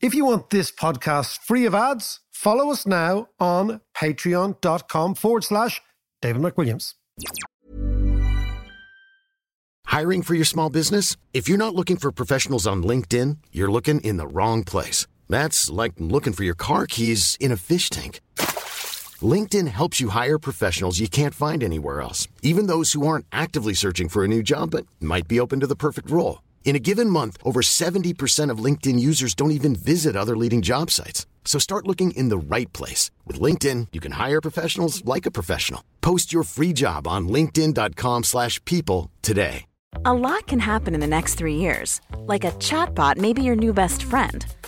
If you want this podcast free of ads, follow us now on patreon.com forward slash David McWilliams. Hiring for your small business? If you're not looking for professionals on LinkedIn, you're looking in the wrong place. That's like looking for your car keys in a fish tank. LinkedIn helps you hire professionals you can't find anywhere else, even those who aren't actively searching for a new job but might be open to the perfect role. In a given month, over 70% of LinkedIn users don't even visit other leading job sites. So start looking in the right place. With LinkedIn, you can hire professionals like a professional. Post your free job on linkedin.com slash people today. A lot can happen in the next three years. Like a chatbot may be your new best friend.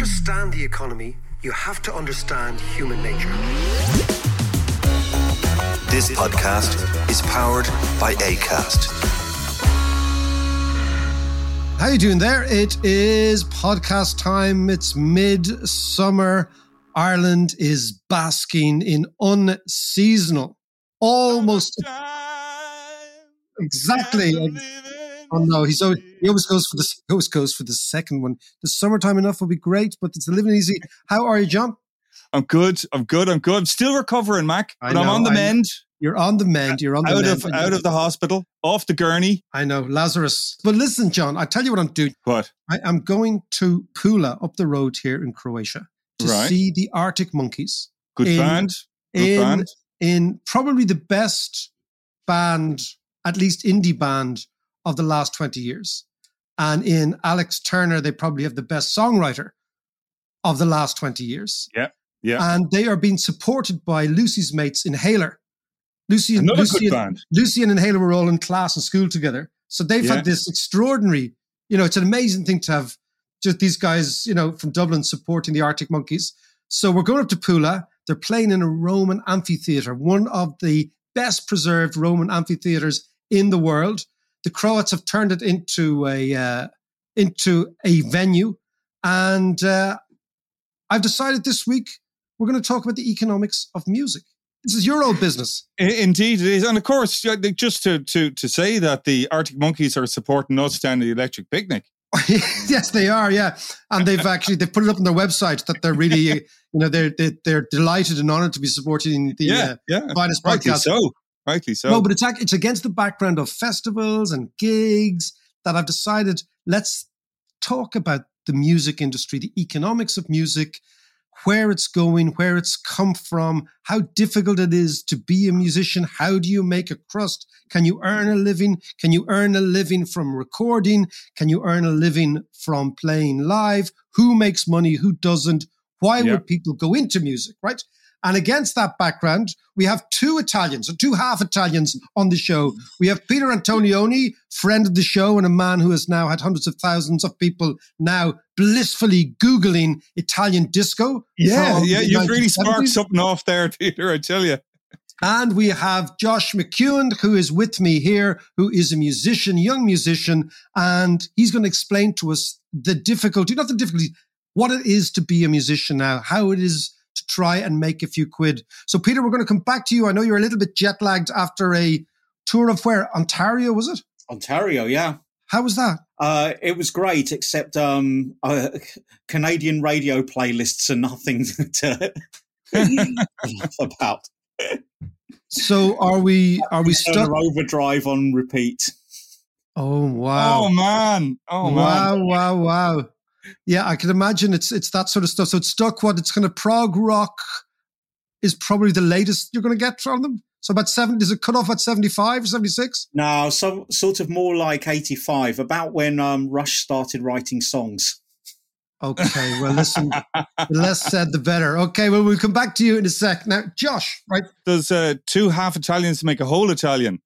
understand the economy, you have to understand human nature. This podcast is powered by ACAST. How you doing there? It is podcast time. It's mid-summer. Ireland is basking in unseasonal, almost exactly. Oh no, he's always, he always goes for the he always goes for the second one. The summertime enough will be great, but it's a living easy. How are you, John? I'm good. I'm good. I'm good. I'm still recovering, Mac, but I'm on the I- mend. You're on the mend. You're on the Out mend. of out of the hospital, off the gurney. I know Lazarus. But listen, John, I tell you what I'm doing. What? I am going to Pula up the road here in Croatia to Right. see the Arctic Monkeys Good In- band. Good in band. in probably the best band, at least indie band of the last 20 years. And in Alex Turner, they probably have the best songwriter of the last 20 years. Yeah. Yeah. And they are being supported by Lucy's mates, Inhaler. Lucy and Another Lucy good and, band. Lucy and Inhaler were all in class and school together. So they've Yeah. had this extraordinary, you know, it's an amazing thing to have just these guys, you know, from Dublin supporting the Arctic Monkeys. So we're going up to Pula. They're playing in a Roman amphitheater, one of the best preserved Roman amphitheaters in the world. The Croats have turned it into a uh, into a venue, and uh, I've decided this week we're going to talk about the economics of music. This is your old business. Indeed, it is, and of course, just to to to say that the Arctic Monkeys are supporting us down the Electric Picnic. yes, they are. Yeah, and they've actually they've put it up on their website that they're really, you know, they're they're, they're delighted and honoured to be supporting the yeah, uh, yeah, finest podcast. so, rightly so. No, but it's it's against the background of festivals and gigs that I've decided let's talk about the music industry, the economics of music, where it's going, where it's come from, how difficult it is to be a musician. How do you make a crust? Can you earn a living? Can you earn a living from recording? Can you earn a living from playing live? Who makes money? Who doesn't? Why Yeah. would people go into music, right? And against that background, we have two Italians, or two half Italians on the show. We have Peter Antonioni, friend of the show, and a man who has now had hundreds of thousands of people now blissfully Googling Italian disco. yeah, yeah, you've really sparked something off there, Peter. I tell you. And we have Josh McEwen, who is with me here, who is a musician, young musician, and he's going to explain to us the difficulty, not the difficulty, what it is to be a musician now, how it is to try and make a few quid. So, Peter, we're going to come back to you. I know you're a little bit jet lagged after a tour of where? Ontario, was it? Ontario, yeah. How was that? Uh, it was great, except um, uh, Canadian radio playlists are nothing to laugh about. So, are we are we stuck? Overdrive on repeat. Oh wow! Oh man! Oh wow! man! Wow! Wow! Yeah, I can imagine it's it's that sort of stuff. So it's stuck. What it's kind of prog rock is probably the latest you're going to get from them. So about seven. Does it cut off at 75, or 76? No, so sort of more like eighty-five, about when um, Rush started writing songs. Okay. Well, listen. the less said, the better. Okay. Well, we'll come back to you in a sec. Now, Josh, right? Does uh, two half Italians to make a whole Italian?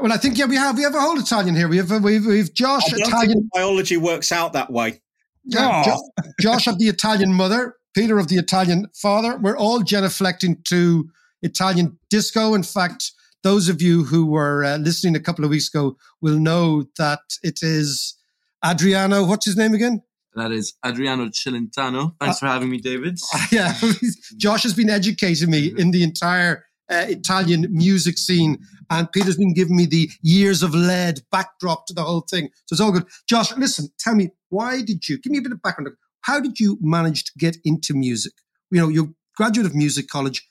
Well, I think yeah, we have we have a whole Italian here. We have we've we've Josh I don't Italian. think biology works out that way. Yeah, Oh. Jo- Josh of the Italian mother, Peter of the Italian Father. We're all genuflecting to Italian disco. In fact, those of you who were uh, listening a couple of weeks ago will know that it is Adriano. What's his name again? That is Adriano Celentano. Thanks uh, for having me, David. Yeah, Josh has been educating me in the entire uh, Italian music scene, and Peter's been giving me the years of lead backdrop to the whole thing. So it's all good. Josh, listen, tell me, why did you give me a bit of background? How did you manage to get into music? You know, you're graduate of music college.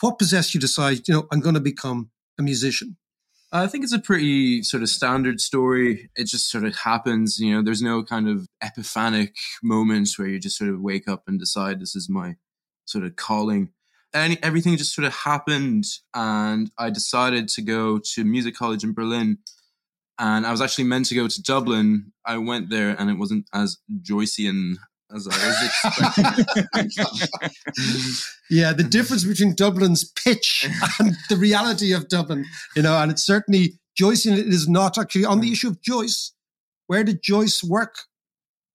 What possessed you to decide, you know, I'm going to become a musician? I think it's a pretty sort of standard story. It just sort of happens. You know, there's no kind of epiphanic moments where you just sort of wake up and decide this is my sort of calling. And everything just sort of happened, and I decided to go to music college in Berlin. And I was actually meant to go to Dublin. I went there, and it wasn't as Joycean as I was expecting. yeah, the difference between Dublin's pitch and the reality of Dublin, you know, and it's certainly Joyce it is not actually on the issue of Joyce. Where did Joyce work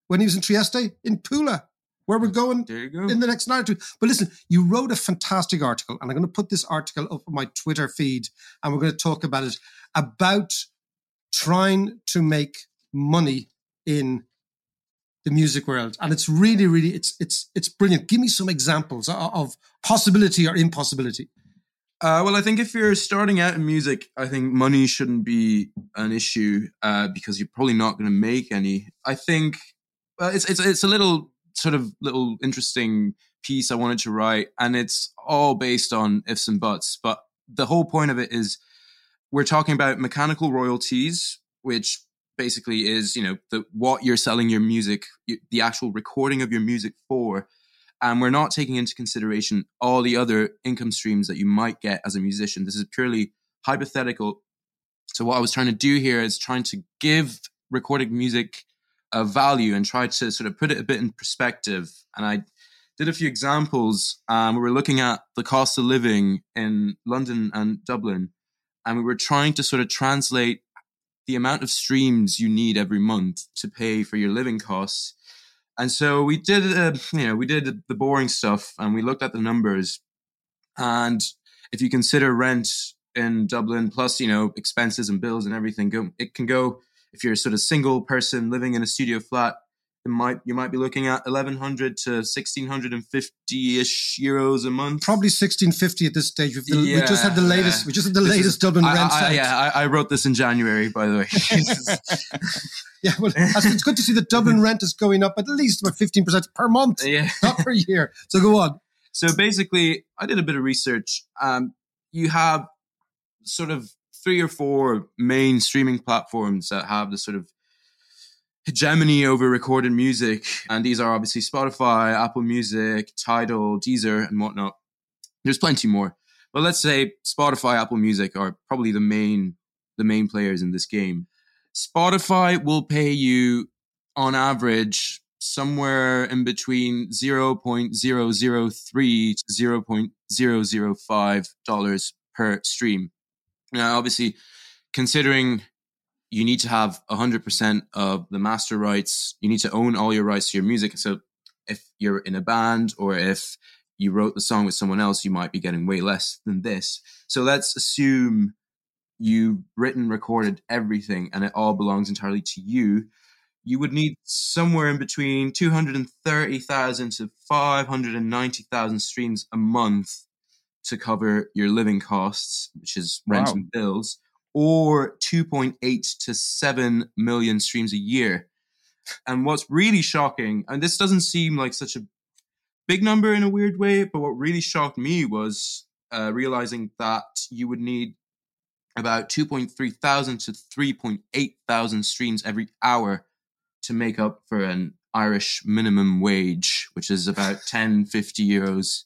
when he was in Trieste? In Pula, where we're going go. in the next night or two. But listen, you wrote a fantastic article, and I'm going to put this article up on my Twitter feed, and we're going to talk about it about trying to make money in the music world and it's really really it's it's it's brilliant give me some examples of possibility or impossibility uh, well, I think if you're starting out in music, I think money shouldn't be an issue uh, because you're probably not going to make any. I think uh, it's it's it's a little sort of little interesting piece I wanted to write, and it's all based on ifs and buts. But the whole point of it is we're talking about mechanical royalties, which basically is you know the what you're selling your music the actual recording of your music for. And we're not taking into consideration all the other income streams that you might get as a musician. This is purely hypothetical. So what i was trying to do here is trying to give recorded music a value and try to sort of put it a bit in perspective. And i did a few examples. Um, we were looking at the cost of living in london and dublin and we were trying to sort of translate the amount of streams you need every month to pay for your living costs. And so we did, uh, you know, we did the boring stuff and we looked at the numbers. And if you consider rent in Dublin, plus, you know, expenses and bills and everything, go, it can go, if you're a sort of single person living in a studio flat, it might you might be looking at 1100 to 1650 ish euros a month. Probably 1650 at this stage. The, yeah, we just had the latest yeah. we just had the this latest is, dublin I, rent I, yeah I, I, wrote this in january by the way. Yeah well it's good to see that dublin rent is going up at least about 15% per month? Yeah. not per year. So go on. So basically i did a bit of research. Um, you have sort of three or four main streaming platforms that have the sort of hegemony over recorded music. And these are obviously Spotify, Apple Music, Tidal, Deezer, and whatnot. There's plenty more. But let's say Spotify, Apple Music are probably the main the main players in this game. Spotify will pay you on average somewhere in between 0.003 to 0.005 dollars per stream. Now, obviously, considering you need to have 100% of the master rights. You need to own all your rights to your music. So if you're in a band or if you wrote the song with someone else, you might be getting way less than this. So let's assume you've written, recorded everything and it all belongs entirely to you. You would need somewhere in between 230,000 to 590,000 streams a month to cover your living costs, which is rent wow. and bills or 2.8 to 7 million streams a year. And what's really shocking, and this doesn't seem like such a big number in a weird way, but what really shocked me was uh, realizing that you would need about 2.3 thousand to 3.8 thousand streams every hour to make up for an Irish minimum wage, which is about 10, 50 euros.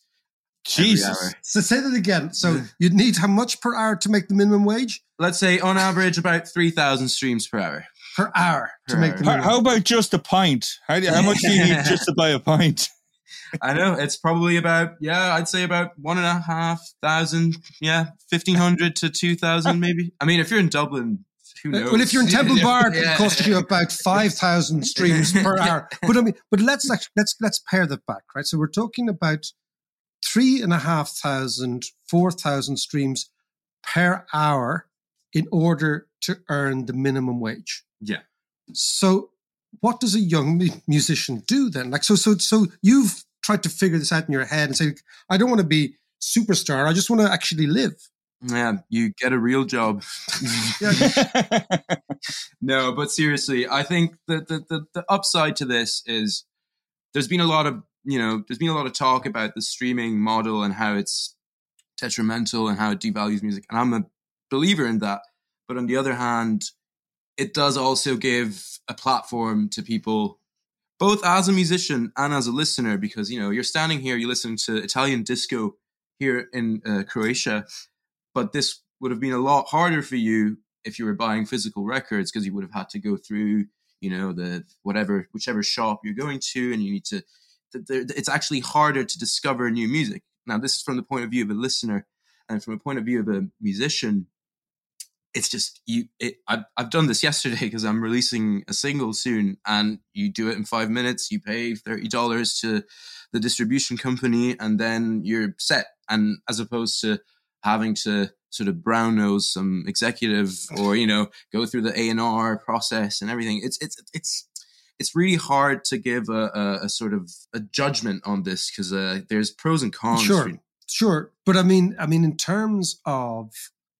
Jesus. So say that again. So you'd need how much per hour to make the minimum wage? Let's say on average about 3,000 streams per hour. Per hour per to make hour. the how, how, about just a pint? How, how much do you need just to buy a pint? I know it's probably about yeah, I'd say about one and a half thousand, yeah, fifteen hundred to two thousand uh, maybe. I mean, if you're in Dublin, who knows? Well, if you're in Temple Bar, it Yeah. costs you about five thousand streams per hour. But I mean, but let's actually, let's let's pare that back, right? So we're talking about three and a half thousand, four thousand streams per hour in order to earn the minimum wage. Yeah. So, what does a young musician do then? Like, so, so, so you've tried to figure this out in your head and say, I don't want to be superstar. I just want to actually live. Yeah, you get a real job. no, but seriously, I think that the, the the upside to this is there's been a lot of you know there's been a lot of talk about the streaming model and how it's detrimental and how it devalues music, and I'm a believer in that. But on the other hand, it does also give a platform to people both as a musician and as a listener because you know you're standing here you're listening to italian disco here in uh, croatia but this would have been a lot harder for you if you were buying physical records because you would have had to go through you know the whatever whichever shop you're going to and you need to it's actually harder to discover new music now this is from the point of view of a listener and from a point of view of a musician it's just you it, I've, I've done this yesterday because i'm releasing a single soon and you do it in five minutes you pay $30 to the distribution company and then you're set and as opposed to having to sort of brown nose some executive or you know go through the a&r process and everything it's it's it's it's really hard to give a, a, a sort of a judgment on this because uh, there's pros and cons Sure, sure. But I mean, I mean, in terms of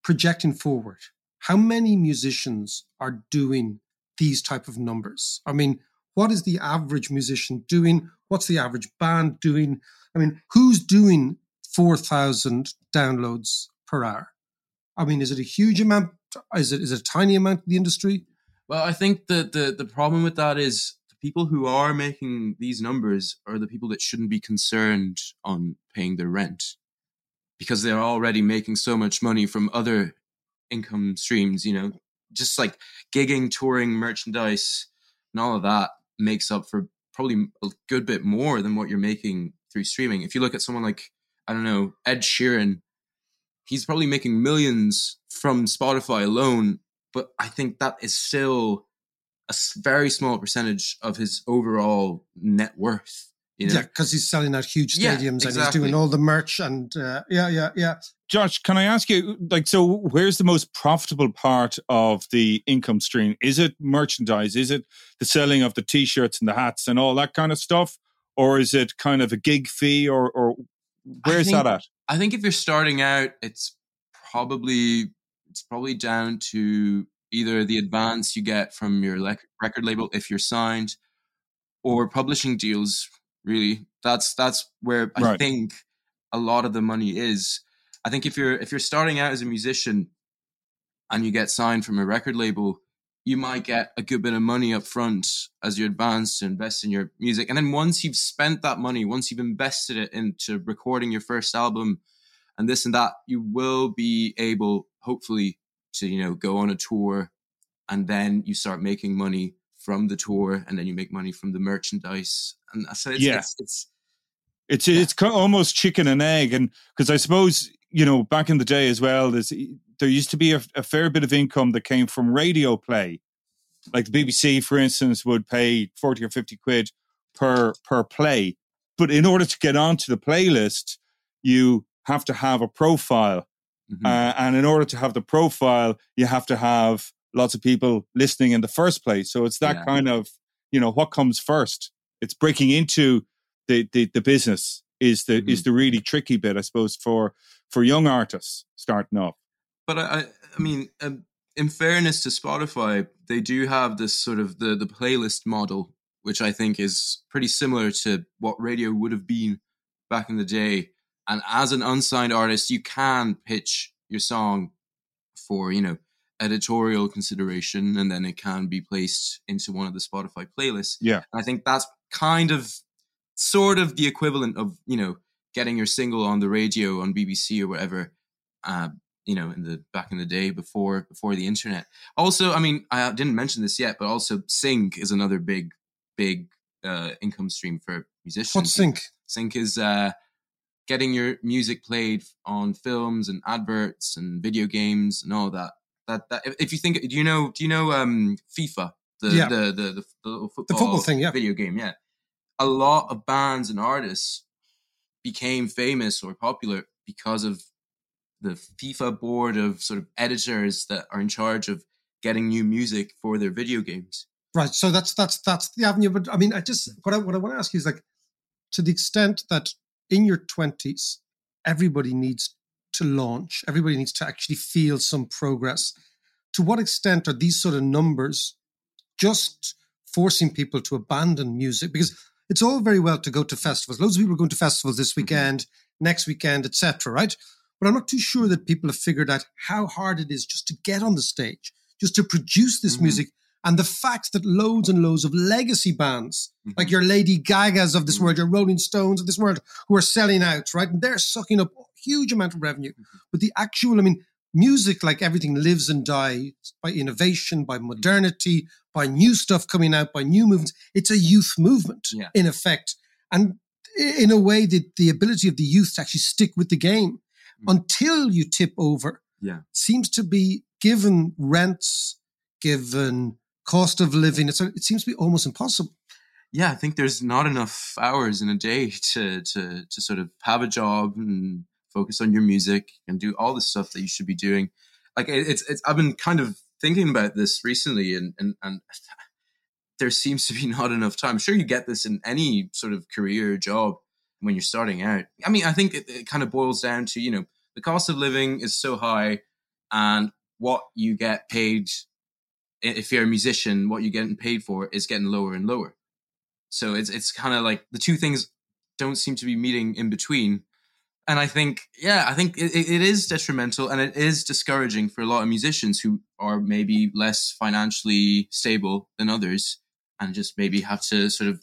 projecting forward, how many musicians are doing these type of numbers? I mean, what is the average musician doing? What's the average band doing? I mean, who's doing four thousand downloads per hour? I mean, is it a huge amount? Is it is it a tiny amount in the industry? Well, I think the, the the problem with that is the people who are making these numbers are the people that shouldn't be concerned on paying their rent because they're already making so much money from other income streams. You know, just like gigging, touring, merchandise, and all of that makes up for probably a good bit more than what you're making through streaming. If you look at someone like I don't know Ed Sheeran, he's probably making millions from Spotify alone but I think that is still a very small percentage of his overall net worth. You know? Yeah, because he's selling out huge Yeah, stadiums and he's doing all the merch and uh, yeah, yeah, yeah. Josh, can I ask you, like, so where's the most profitable part of the income stream? Is it merchandise? Is it the selling of the t-shirts and the hats and all that kind of stuff? Or is it kind of a gig fee or, or where's think- that at? I think if you're starting out, it's probably it's probably down to either the advance you get from your lec- record label if you're signed, or publishing deals. Really, that's that's where I Right. think a lot of the money is. I think if you're if you're starting out as a musician and you get signed from a record label, you might get a good bit of money up front as you advance to invest in your music. And then once you've spent that money, once you've invested it into recording your first album and this and that, you will be able, hopefully, to, you know, go on a tour and then you start making money from the tour and then you make money from the merchandise. And so it's, Yeah. it's, it's It's it's almost chicken and egg, and because I suppose you know back in the day as well, there's there used to be a, a fair bit of income that came from radio play, like the BBC, for instance, would pay forty or fifty quid per per play, but in order to get onto the playlist, you have to have a profile, mhm. uh, and in order to have the profile, you have to have lots of people listening in the first place. So it's that Yeah. kind of you know what comes first. It's breaking into the the, the business is the Mm-hmm. is the really tricky bit, I suppose, for for young artists starting off. But I, I, I mean, um, in fairness to Spotify, they do have this sort of the the playlist model, which I think is pretty similar to what radio would have been back in the day. And as an unsigned artist, you can pitch your song for you know editorial consideration, and then it can be placed into one of the Spotify playlists. Yeah. And I think that's kind of sort of the equivalent of you know getting your single on the radio on BBC or whatever. Uh, you know, in the back in the day before before the internet. Also, I mean, I didn't mention this yet, but also Sync is another big big uh, income stream for musicians. What's sync? Sync is uh, getting your music played on films and adverts and video games and all that. That that if you think, do you know? Do you know um, FIFA? The, Yeah. the, the the the little football, football thing, yeah. video game. Yeah, a lot of bands and artists became famous or popular because of the FIFA board of sort of editors that are in charge of getting new music for their video games. Right. So that's that's that's the avenue. But I mean, I just what I what I want to ask you is like, to the extent that in your twenties, everybody needs to launch. Everybody needs to actually feel some progress. To what extent are these sort of numbers just forcing people to abandon music? Because it's all very well to go to festivals. Loads of people are going to festivals this mm-hmm. weekend, next weekend, etc. Right? But I'm not too sure that people have figured out how hard it is just to get on the stage, just to produce this Mhm. music and the fact that loads and loads of legacy bands, like mm-hmm. your Lady Gagas of this mm-hmm. world, your Rolling Stones of this world, who are selling out, right? And they're sucking up huge amount of revenue. Mm-hmm. But the actual, I mean, music, like everything, lives and dies by innovation, by mm-hmm. modernity, by new stuff coming out, by new movements. It's a youth movement, Yeah. in effect. And in a way, the, the ability of the youth to actually stick with the game mm. until you tip over Yeah. seems to be given rents, given cost of living. It's, it seems to be almost impossible. yeah, I think there's not enough hours in a day to to to sort of have a job and focus on your music and do all the stuff that you should be doing. Like it's it's I've been kind of thinking about this recently, and and and there seems to be not enough time. I'm sure you get this in any sort of career job when you're starting out. I mean, I think it, it kind of boils down to you know the cost of living is so high, and what you get paid if you're a musician, what you're getting paid for is getting lower and lower. So it's it's kind of like the two things don't seem to be meeting in between. And I think, yeah, I think it, it is detrimental and it is discouraging for a lot of musicians who are maybe less financially stable than others and just maybe have to sort of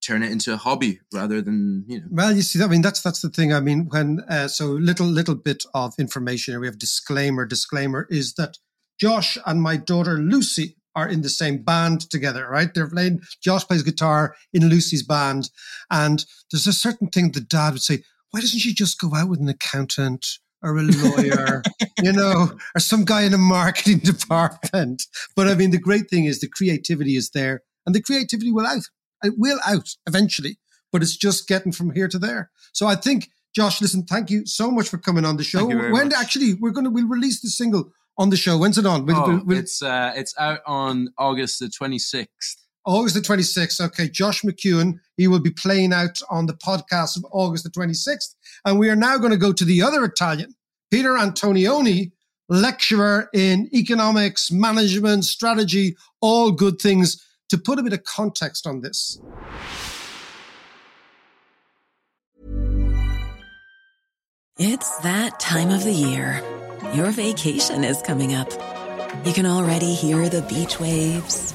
turn it into a hobby rather than, you know. Well, you see, I mean, that's that's the thing. I mean, when uh, so little little bit of information. here. We have disclaimer. Disclaimer is that Josh and my daughter Lucy are in the same band together. Right? They're playing. Josh plays guitar in Lucy's band, and there's a certain thing the dad would say. Why doesn't she just go out with an accountant or a lawyer, you know, or some guy in a marketing department? But I mean, the great thing is the creativity is there, and the creativity will out. It will out eventually but it's just getting from here to there. So I think, Josh, listen, thank you so much for coming on the show. Thank you very when much. actually we're gonna we'll release the single on the show. When's it on? We'll, Oh, we'll- we'll- it's uh, it's out on August the 26th. August the 26th. Okay, Josh McEwen, he will be playing out on the podcast of August the 26th. And we are now going to go to the other Italian, Peter Antonioni, lecturer in economics, management, strategy, all good things. To put a bit of context on this, It's that time of the year. Your vacation is coming up. You can already hear the beach waves,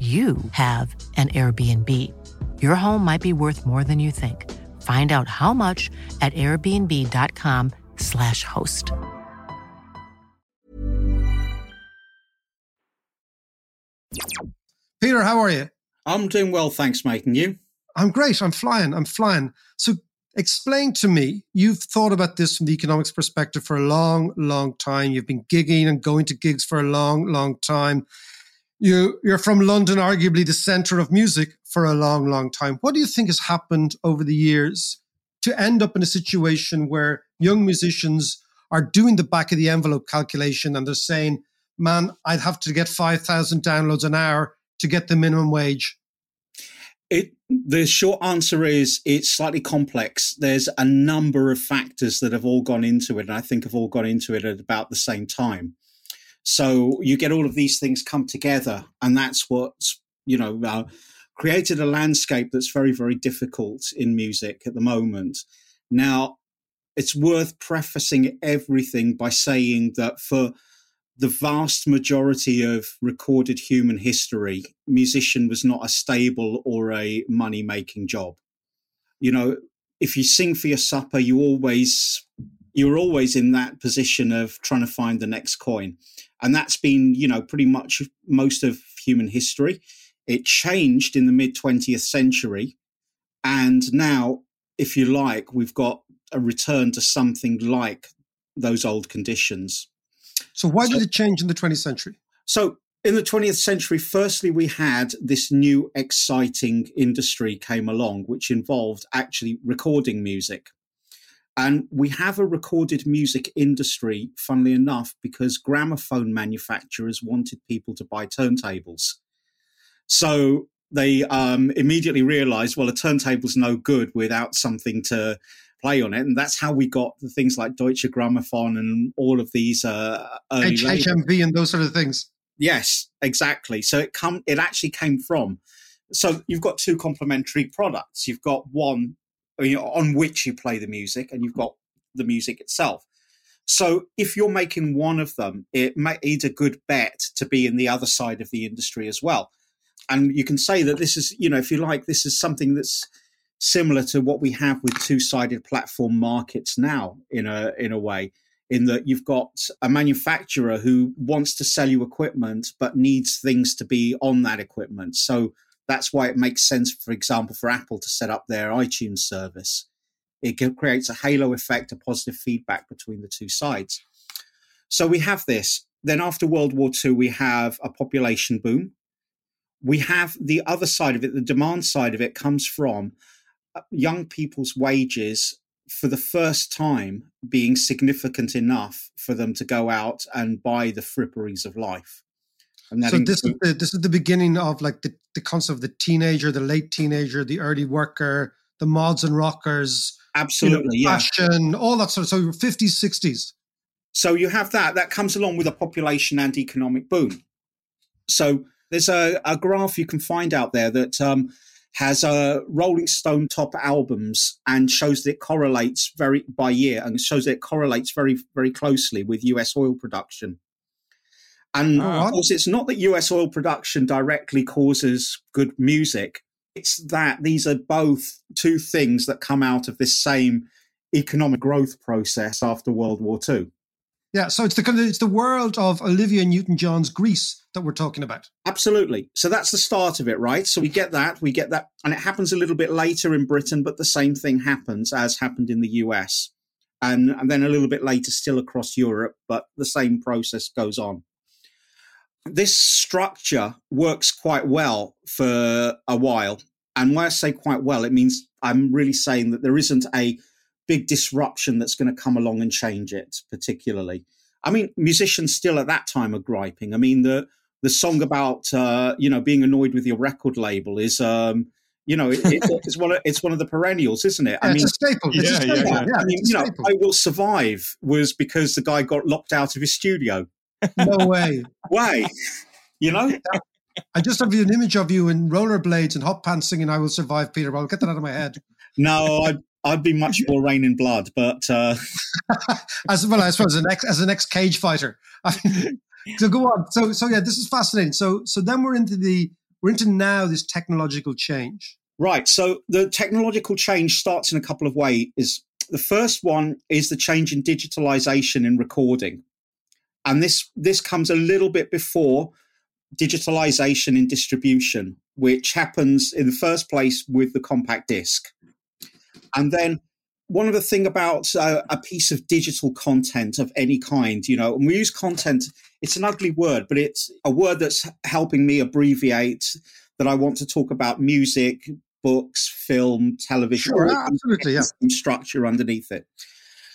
you have an Airbnb. Your home might be worth more than you think. Find out how much at airbnb.com/slash host. Peter, how are you? I'm doing well, thanks, mate. And you? I'm great. I'm flying. I'm flying. So explain to me, you've thought about this from the economics perspective for a long, long time. You've been gigging and going to gigs for a long, long time. You, you're from London, arguably the center of music for a long, long time. What do you think has happened over the years to end up in a situation where young musicians are doing the back of the envelope calculation and they're saying, man, I'd have to get 5,000 downloads an hour to get the minimum wage? It, the short answer is it's slightly complex. There's a number of factors that have all gone into it, and I think have all gone into it at about the same time. So you get all of these things come together, and that's what's you know uh, created a landscape that's very very difficult in music at the moment. Now, it's worth prefacing everything by saying that for the vast majority of recorded human history, musician was not a stable or a money making job. You know, if you sing for your supper, you always you're always in that position of trying to find the next coin. And that's been, you know, pretty much most of human history. It changed in the mid 20th century. And now, if you like, we've got a return to something like those old conditions. So why so, did it change in the 20th century? So in the 20th century, firstly, we had this new exciting industry came along, which involved actually recording music. And we have a recorded music industry, funnily enough, because gramophone manufacturers wanted people to buy turntables. So they um, immediately realized, well, a turntable's no good without something to play on it, and that's how we got the things like Deutsche Grammophon and all of these uh, early H- HMV and those sort of things. Yes, exactly. So it come it actually came from. So you've got two complementary products. You've got one you know, on which you play the music, and you've mm-hmm. got the music itself. So if you're making one of them, it may, it's a good bet to be in the other side of the industry as well. And you can say that this is, you know, if you like, this is something that's similar to what we have with two-sided platform markets now in a in a way in that you've got a manufacturer who wants to sell you equipment but needs things to be on that equipment so that's why it makes sense for example for apple to set up their itunes service. It creates a halo effect a positive feedback between the two sides. So we have this. Then after world war ii we have a population boom. We have the other side of it the demand side of it comes from uh, young people's wages for the first time being significant enough for them to go out and buy the fripperies of life. And so this is the, this is the beginning of like the, the concept of the teenager, the late teenager, the early worker, the mods and rockers, absolutely, you know, fashion, yeah. all that sort of. So 50s, 60s. So you have that. That comes along with a population and economic boom. So there's a, a graph you can find out there that um, has a Rolling Stone top albums and shows that it correlates very by year and shows that it correlates very, very closely with US oil production. And oh. of course, it's not that US oil production directly causes good music. It's that these are both two things that come out of this same economic growth process after World War II. Yeah, so it's the kind of it's the world of Olivia Newton-John's Grease that we're talking about. Absolutely. So that's the start of it, right? So we get that, we get that, and it happens a little bit later in Britain, but the same thing happens as happened in the US, and and then a little bit later still across Europe, but the same process goes on. This structure works quite well for a while, and when I say quite well, it means I'm really saying that there isn't a big disruption that's going to come along and change it, particularly. I mean, musicians still at that time are griping. I mean, the the song about uh, you know being annoyed with your record label is um, you know it, it, it's one of it's one of the perennials, isn't it? Yeah, I mean, it's a staple. It's yeah, a staple. Yeah, yeah. I mean, you know, I will survive was because the guy got locked out of his studio. No way. Why? You know. I just have an image of you in rollerblades and hot pants singing "I Will Survive," Peter. But I'll get that out of my head. No, I'd, I'd be much more Raining Blood, but uh... as well, I suppose as an ex as an ex cage fighter. so go on. So so yeah, this is fascinating. So so then we're into the we're into now this technological change. Right. So the technological change starts in a couple of ways. The first one is the change in digitalization in recording, and this this comes a little bit before digitalization in distribution, which happens in the first place with the compact disc. And then one of the thing about uh, a piece of digital content of any kind, you know, and we use content, it's an ugly word, but it's a word that's helping me abbreviate that I want to talk about music, books, film, television, Sure, absolutely, yeah. some structure underneath it.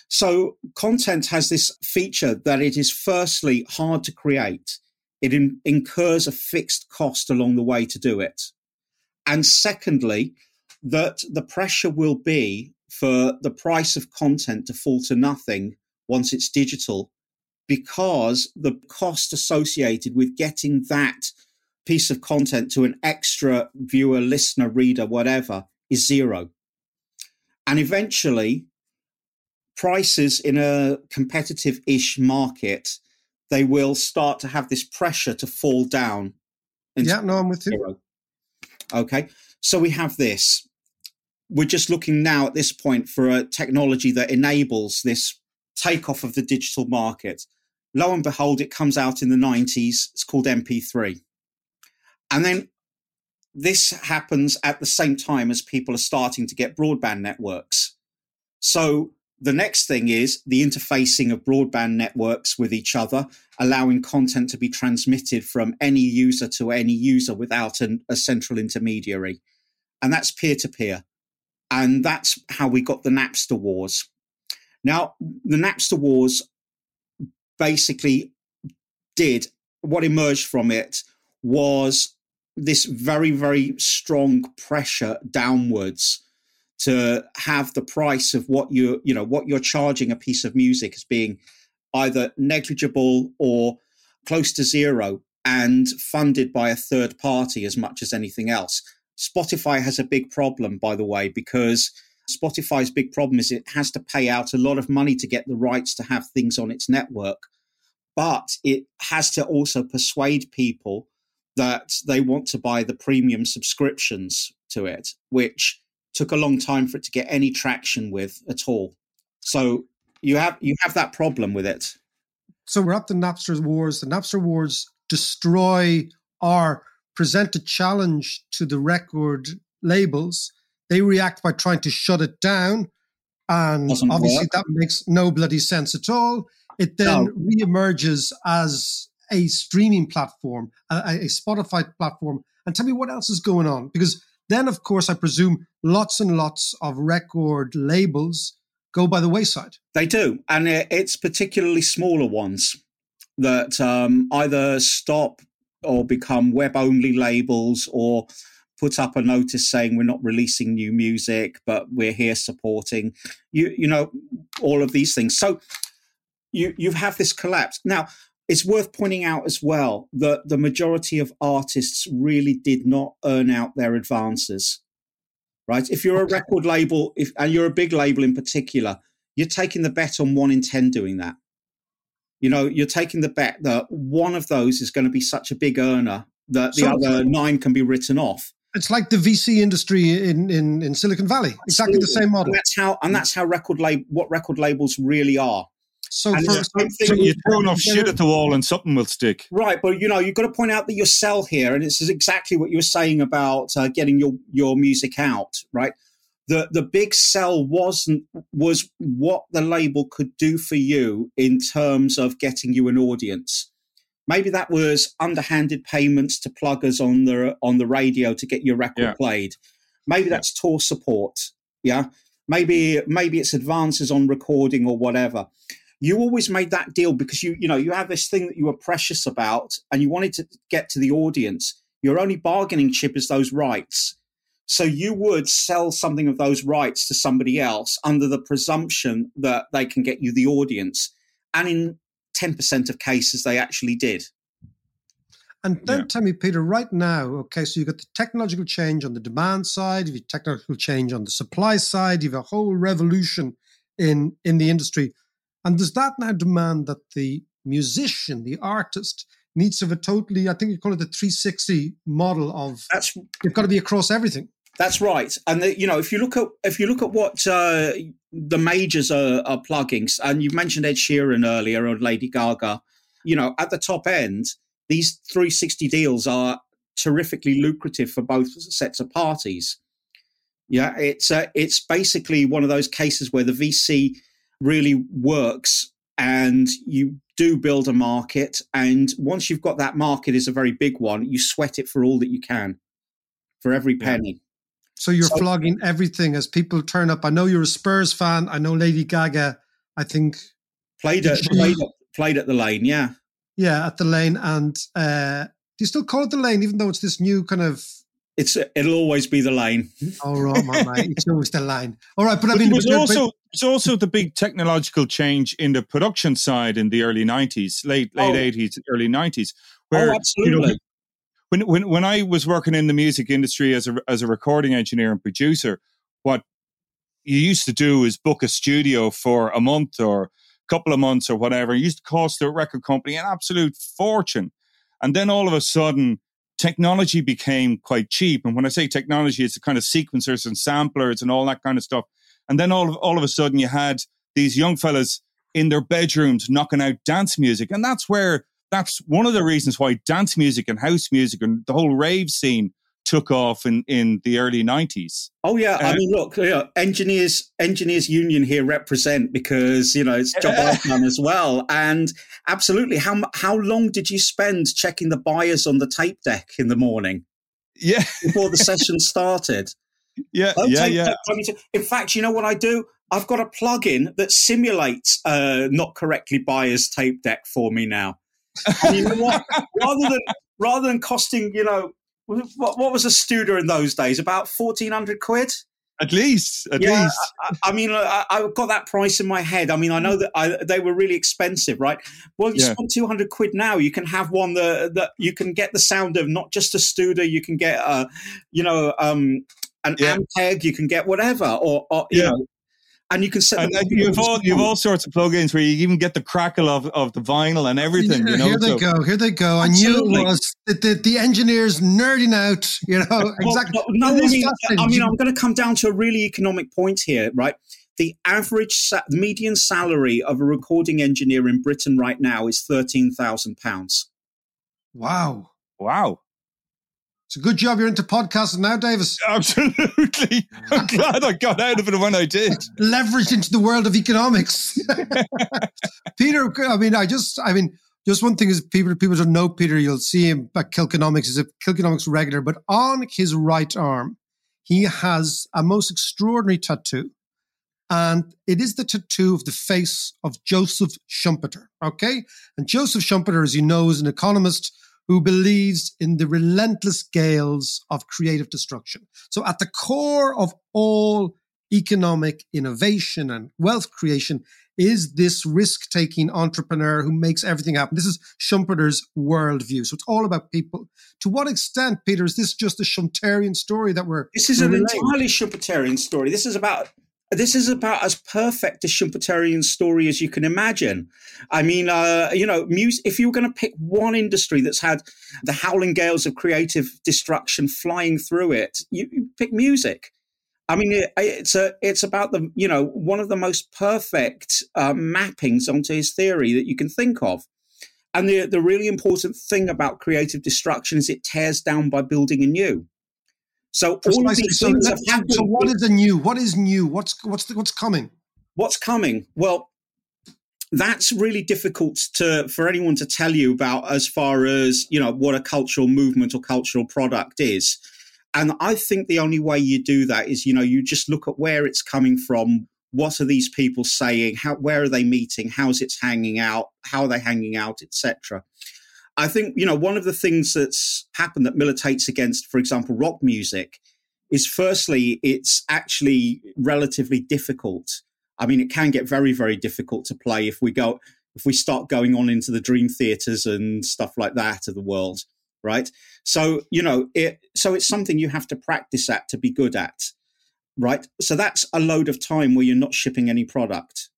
So content has this feature that it is firstly hard to create. It in, incurs a fixed cost along the way to do it. And secondly, that the pressure will be for the price of content to fall to nothing once it's digital because the cost associated with getting that piece of content to an extra viewer, listener, reader, whatever is zero. And eventually, prices in a competitive ish market, they will start to have this pressure to fall down. Yeah, no, I'm with you. Okay. So we have this. We're just looking now at this point for a technology that enables this takeoff of the digital market. Lo and behold, it comes out in the 90s. It's called MP3. And then this happens at the same time as people are starting to get broadband networks. So the next thing is the interfacing of broadband networks with each other, allowing content to be transmitted from any user to any user without an, a central intermediary. And that's peer to peer. And that's how we got the Napster wars. Now, the Napster wars basically did what emerged from it was this very, very strong pressure downwards to have the price of what you you know what you're charging a piece of music as being either negligible or close to zero and funded by a third party as much as anything else. Spotify has a big problem, by the way, because Spotify's big problem is it has to pay out a lot of money to get the rights to have things on its network. But it has to also persuade people that they want to buy the premium subscriptions to it, which took a long time for it to get any traction with at all. So you have you have that problem with it. So we're at the Napster wars. The Napster wars destroy or present a challenge to the record labels. They react by trying to shut it down. And Doesn't obviously, work. that makes no bloody sense at all. It then No. reemerges as a streaming platform, a, a Spotify platform. And tell me what else is going on. Because then, of course, I presume lots and lots of record labels go by the wayside. They do, and it's particularly smaller ones that um, either stop or become web only labels or put up a notice saying we're not releasing new music, but we're here supporting you. You know all of these things. So you you have this collapse now. It's worth pointing out as well that the majority of artists really did not earn out their advances. Right? If you're a record label, if and you're a big label in particular, you're taking the bet on one in 10 doing that. You know, you're taking the bet that one of those is going to be such a big earner that the So- other nine can be written off. It's like the VC industry in, in, in Silicon Valley. Exactly the same model. And that's how, and that's how record lab, what record labels really are. So And for, the same thing So you're throwing off shit at the wall and something will stick. Right, but you know, you've got to point out that your sell here, and this is exactly what you were saying about uh, getting your your music out. Right, the the big sell wasn't was what the label could do for you in terms of getting you an audience. Maybe that was underhanded payments to pluggers on the on the radio to get your record Yeah. played. Maybe that's tour support. Yeah, maybe maybe it's advances on recording or whatever you always made that deal because you you know you have this thing that you were precious about and you wanted to get to the audience your only bargaining chip is those rights so you would sell something of those rights to somebody else under the presumption that they can get you the audience and in 10% of cases they actually did And then Yeah. tell me, Peter, right now, okay, so you've got the technological change on the demand side, you've got technological change on the supply side, you've a whole revolution in in the industry. And does that now demand that the musician, the artist, needs to have a totally, I think you call it the 360 model of that's you've got to be across everything. That's right, and the, you know if you look at if you look at what uh, the majors are, are plugging, and you mentioned Ed Sheeran earlier or Lady Gaga, you know at the top end, these 360 deals are terrifically lucrative for both sets of parties. Yeah, it's uh, it's basically one of those cases where the VC really works and you do build a market. And once you've got that market is a very big one you sweat it for all that you can for every penny. So you're so, flogging everything as people turn up. I know you're a spurs fan. I know lady gaga i think played at played, played at the lane yeah. Yeah at the lane and uh do you still call it the lane even though it's this new kind of it's it'll always be the line. All oh, right, my mate. It's always the line. All right, but I mean, it was also it's also the big technological change in the production side in the early nineties, late late oh. eighties, oh. early nineties. Oh, where, oh, absolutely. You know, when when when I was working in the music industry as a as a recording engineer and producer, what you used to do is book a studio for a month or a couple of months or whatever. It used to cost the record company an absolute fortune, and then all of a sudden technology became quite cheap. And when I say technology, it's the kind of sequencers and samplers and all that kind of stuff. And then all of, all of a sudden you had these young fellas in their bedrooms knocking out dance music. And that's where, that's one of the reasons why dance music and house music and the whole rave scene took off in, in the early 90s. Oh yeah, uh, I mean look, know, engineers engineers union here represent because you know it's job I've done as well and absolutely how how long did you spend checking the bias on the tape deck in the morning? Yeah. before the session started. Yeah, yeah, yeah. in fact, you know what I do? I've got a plugin that simulates uh, not correctly buyers tape deck for me now. And you know what? rather than rather than costing you know what, what was a Studer in those days? About fourteen hundred quid. At least, at yeah, least. I, I mean, I, I, got that price in my head. I mean, I know that I, they were really expensive, right? Well, you yeah. spend two hundred quid now. You can have one that that you can get the sound of not just a Studer. You can get a, you know, um, an yeah. Ampeg. You can get whatever, or, or you yeah. know, and you can set. And, and you've all you've all sorts of plugins where you even get the crackle of, of the vinyl and everything. Yeah, you know? Here they so, go. Here they go. I knew it was the, the, the, engineers nerding out. You know exactly. Well, no, I mean, I mean, I'm going to come down to a really economic point here, right? The average sa- median salary of a recording engineer in Britain right now is thirteen thousand pounds. Wow! Wow! It's a good job you're into podcasting now, Davis. Absolutely. I'm glad I got out of it when I did. Leveraged into the world of economics. Peter, I mean, I just, I mean, just one thing is people people don't know Peter, you'll see him at Kilkenomics as a Kilkenomics regular, but on his right arm, he has a most extraordinary tattoo. And it is the tattoo of the face of Joseph Schumpeter. Okay. And Joseph Schumpeter, as you know, is an economist who believes in the relentless gales of creative destruction. So, at the core of all economic innovation and wealth creation is this risk taking entrepreneur who makes everything happen. This is Schumpeter's worldview. So, it's all about people. To what extent, Peter, is this just a Schumpeterian story that we're. This is an entirely Schumpeterian story. This is about this is about as perfect a Schumpeterian story as you can imagine. I mean, uh, you know, music, if you were going to pick one industry that's had the howling gales of creative destruction flying through it, you, you pick music. I mean, it, it's a, it's about the, you know, one of the most perfect uh, mappings onto his theory that you can think of. And the, the really important thing about creative destruction is it tears down by building anew. So all of these so, things have happened. So what is the new? What is new? What's what's the, what's coming? What's coming? Well, that's really difficult to for anyone to tell you about as far as you know what a cultural movement or cultural product is. And I think the only way you do that is you know you just look at where it's coming from. What are these people saying? How where are they meeting? How's it hanging out? How are they hanging out, etc. I think, you know, one of the things that's happened that militates against, for example, rock music is firstly, it's actually relatively difficult. I mean, it can get very, very difficult to play if we go, if we start going on into the dream theaters and stuff like that of the world, right? So, you know, it, so it's something you have to practice at to be good at, right? So that's a load of time where you're not shipping any product.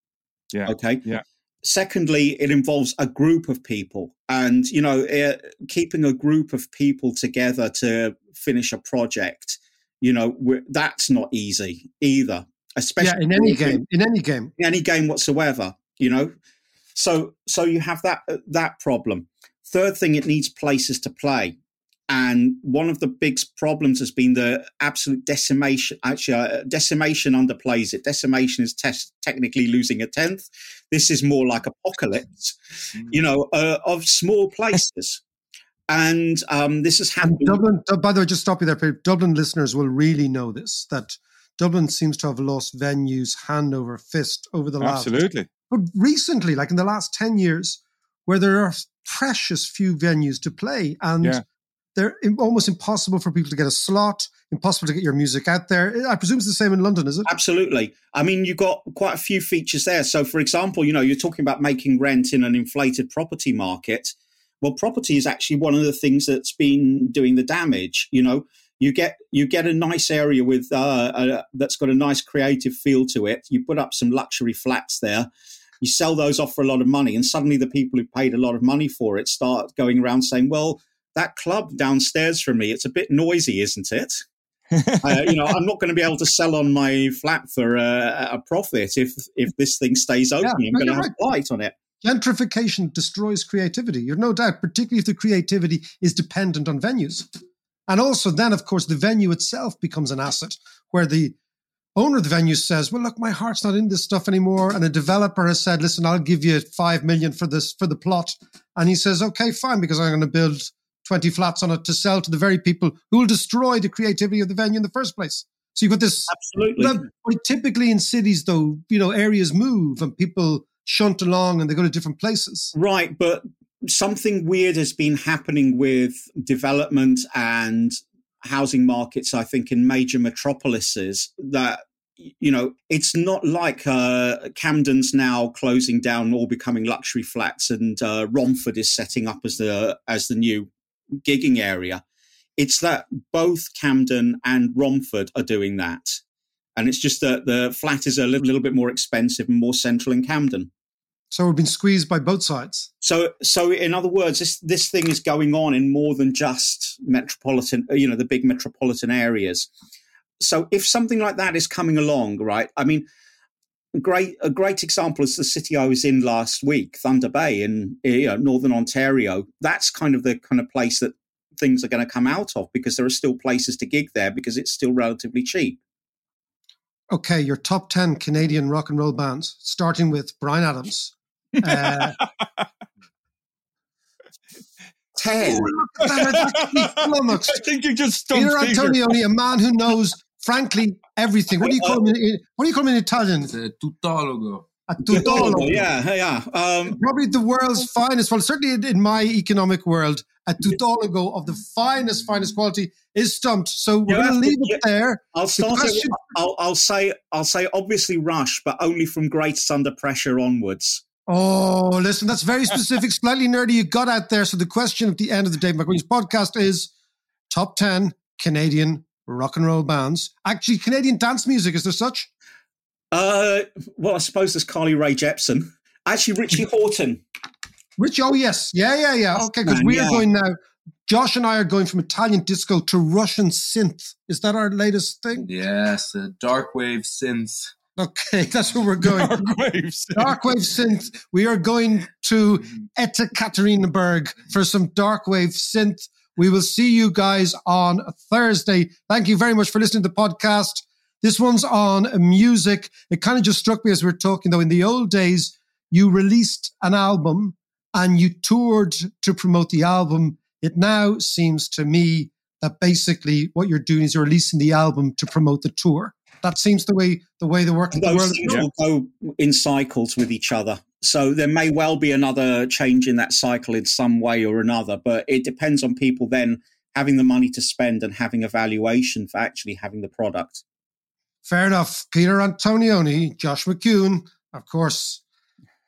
Yeah. Okay. Yeah. Secondly, it involves a group of people, and you know, it, keeping a group of people together to finish a project, you know, that's not easy either. Especially yeah, in any game, in any game, in any game whatsoever, you know. So, so you have that uh, that problem. Third thing, it needs places to play. And one of the big problems has been the absolute decimation. Actually, uh, decimation underplays it. Decimation is te- technically losing a tenth. This is more like apocalypse, you know, uh, of small places. And um, this has happened. Dublin, by the way, just stop you there. Dublin listeners will really know this that Dublin seems to have lost venues hand over fist over the last. Absolutely. But recently, like in the last 10 years, where there are precious few venues to play. And Yeah. They're almost impossible for people to get a slot, impossible to get your music out there. I presume it's the same in London, is it? Absolutely. I mean, you've got quite a few features there. So, for example, you know, you're talking about making rent in an inflated property market. Well, property is actually one of the things that's been doing the damage. You know, you get you get a nice area with uh, uh, that's got a nice creative feel to it. You put up some luxury flats there. You sell those off for a lot of money, and suddenly the people who paid a lot of money for it start going around saying, "Well, that club downstairs from me, it's a bit noisy, isn't it?" uh, you know, I'm not going to be able to sell on my flat for uh, a profit if if this thing stays open. Yeah, I'm going to have light on it. Gentrification destroys creativity. You've no doubt, particularly if the creativity is dependent on venues. And also, then, of course, the venue itself becomes an asset where the owner of the venue says, Well, look, my heart's not in this stuff anymore. And a developer has said, Listen, I'll give you five million for this for the plot. And he says, Okay, fine, because I'm going to build 20 flats on it to sell to the very people who will destroy the creativity of the venue in the first place. So you've got this Absolutely. Typically in cities, though, you know, areas move and people shunt along and they go to different places. Right, but something weird has been happening with development and housing markets, I think, in major metropolises that you know it's not like uh, Camden's now closing down or becoming luxury flats, and uh, Romford is setting up as the as the new gigging area. It's that both Camden and Romford are doing that, and it's just that the flat is a little, little bit more expensive and more central in Camden. So we've been squeezed by both sides. So, so in other words, this this thing is going on in more than just metropolitan, you know, the big metropolitan areas. So, if something like that is coming along, right? I mean, great a great example is the city I was in last week, Thunder Bay in you know, northern Ontario. That's kind of the kind of place that things are going to come out of because there are still places to gig there because it's still relatively cheap. Okay, your top 10 Canadian rock and roll bands, starting with Bryan Adams. Uh, Ten. I think you just Peter Peter. Antonioni, a man who knows, frankly, everything. What do you call him? In, what do you call him in Italian? The tuttologo. A tuttologo. Yeah, yeah. Um, Probably the world's finest. Well, certainly in- in my economic world, a tuttologo of the finest, finest quality is stumped. So we're Yeah, going to leave yeah. it there. I'll The start it. question- I'll, I'll say I'll say obviously Rush, but only from Grace Under Pressure onwards. Oh, listen, that's very specific, slightly nerdy. You got out there. So the question at the end of the Dave McQueen's podcast is top 10 Canadian rock and roll bands. Actually, Canadian dance music, is there such? Uh, well, I suppose there's Carly Rae Jepsen. Actually, Richie Hawtin. Rich, oh, yes. Yeah, yeah, yeah. Okay, because Man, we are yeah. going now. Josh and I are going from Italian disco to Russian synth. Is that our latest thing? Yes, the dark wave synth. Okay, that's where we're going. Dark waves. Darkwave synth. We are going to Ekaterinburg for some dark wave synth. We will see you guys on Thursday. Thank you very much for listening to the podcast. This one's on music. It kind of just struck me as we're talking, though. In the old days, you released an album and you toured to promote the album. It now seems to me that basically what you're doing is you're releasing the album to promote the tour. That seems the way the way the work of the Those world. things will go in cycles with each other. So there may well be another change in that cycle in some way or another, but it depends on people then having the money to spend and having a valuation for actually having the product. Fair enough. Peter Antonioni, Josh McCune, of course,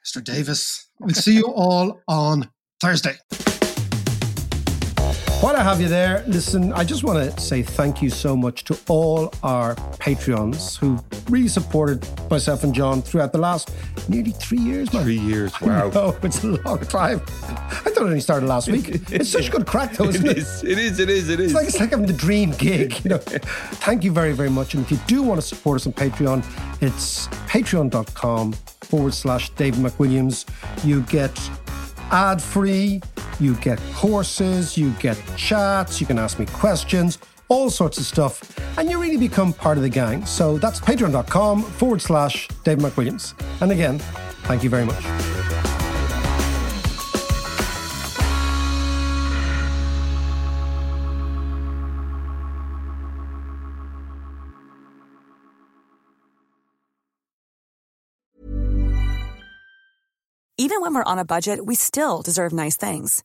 Mr. Davis. We'll see you all on Thursday. While I have you there, listen, I just want to say thank you so much to all our Patreons who really supported myself and John throughout the last nearly three years, man. Three years. Wow. Oh, it's a long time. I thought it only started last week. It's such a good crack, though, isn't it? It is. It is. It is. It is. It's like it's like having the dream gig. You know. Thank you very, very much. And if you do want to support us on Patreon, it's patreon.com forward slash David McWilliams. You get ad free. You get courses, you get chats, you can ask me questions, all sorts of stuff, and you really become part of the gang. So that's patreon.com forward slash David McWilliams. And again, thank you very much. Even when we're on a budget, we still deserve nice things.